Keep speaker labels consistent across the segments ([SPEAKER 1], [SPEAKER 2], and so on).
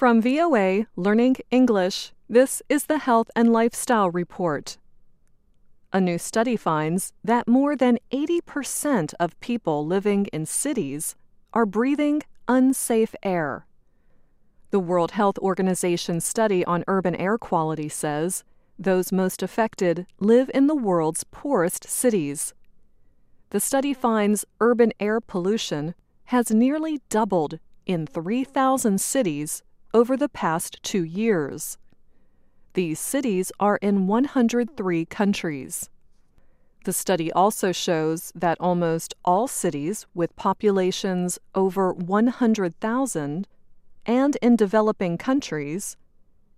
[SPEAKER 1] From VOA Learning English, this is the Health and Lifestyle Report. A new study finds that more than 80% of people living in cities are breathing unsafe air. The World Health Organization study on urban air quality says those most affected live in the world's poorest cities. The study finds urban air pollution has nearly doubled in 3,000 cities over the past two years. These cities are in 103 countries. The study also shows that almost all cities with populations over 100,000 and in developing countries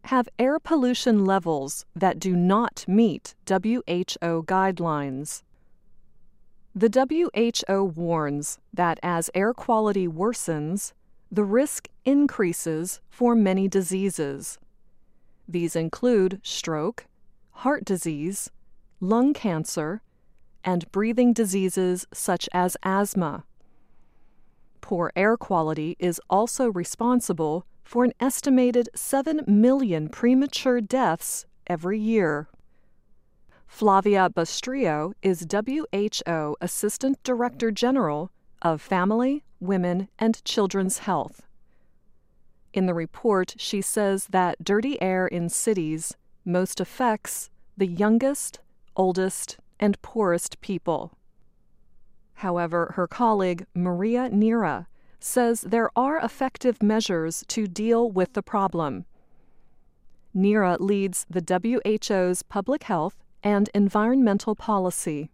[SPEAKER 1] have air pollution levels that do not meet WHO guidelines. The WHO warns that as air quality worsens, the risk increases for many diseases. These include stroke, heart disease, lung cancer, and breathing diseases such as asthma. Poor air quality is also responsible for an estimated 7 million premature deaths every year. Flavia Bustreo is WHO Assistant Director General of Family, Women, and Children's Health. In the report, she says that dirty air in cities most affects the youngest, oldest, and poorest people. However, her colleague Maria Neira says there are effective measures to deal with the problem. Neira leads the WHO's public health and environmental policy.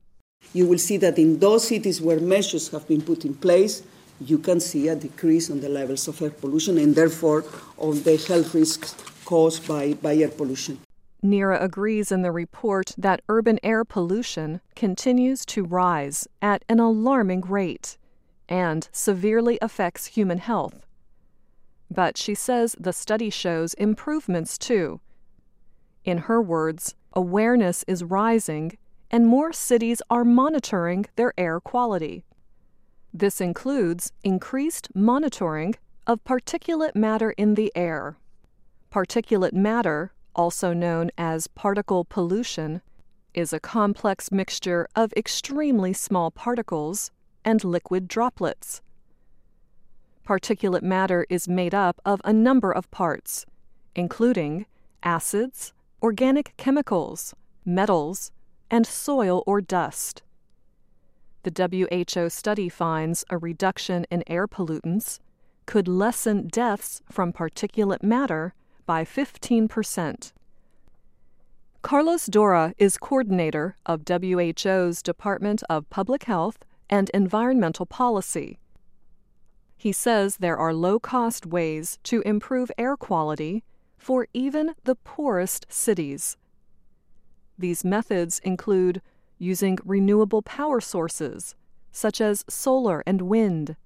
[SPEAKER 2] You will see that in those cities where measures have been put in place, you can see a decrease on the levels of air pollution and therefore on the health risks caused by, by air pollution.
[SPEAKER 1] Neira agrees in the report that urban air pollution continues to rise at an alarming rate and severely affects human health. But she says the study shows improvements too. In her words, awareness is rising and more cities are monitoring their air quality. This includes increased monitoring of particulate matter in the air. Particulate matter, also known as particle pollution, is a complex mixture of extremely small particles and liquid droplets. Particulate matter is made up of a number of parts, including acids, organic chemicals, metals, and soil or dust. The WHO study finds a reduction in air pollutants could lessen deaths from particulate matter by 15%. Carlos Dora is coordinator of WHO's Department of Public Health and Environmental Policy. He says there are low cost ways to improve air quality for even the poorest cities. These methods include using renewable power sources, such as solar and wind,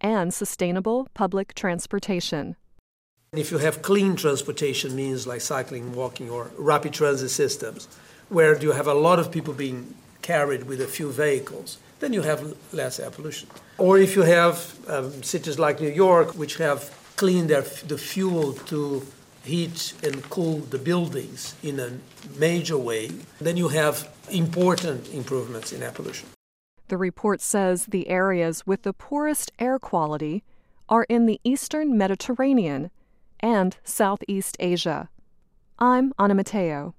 [SPEAKER 1] and sustainable public transportation.
[SPEAKER 3] If you have clean transportation means like cycling, walking, or rapid transit systems, where you have a lot of people being carried with a few vehicles, then you have less air pollution. Or if you have um, cities like New York, which have cleaned their, the fuel to heat and cool the buildings in a major way, then you have important improvements in air pollution.
[SPEAKER 1] The report says the areas with the poorest air quality are in the eastern Mediterranean and Southeast Asia. I'm Anna Matteo.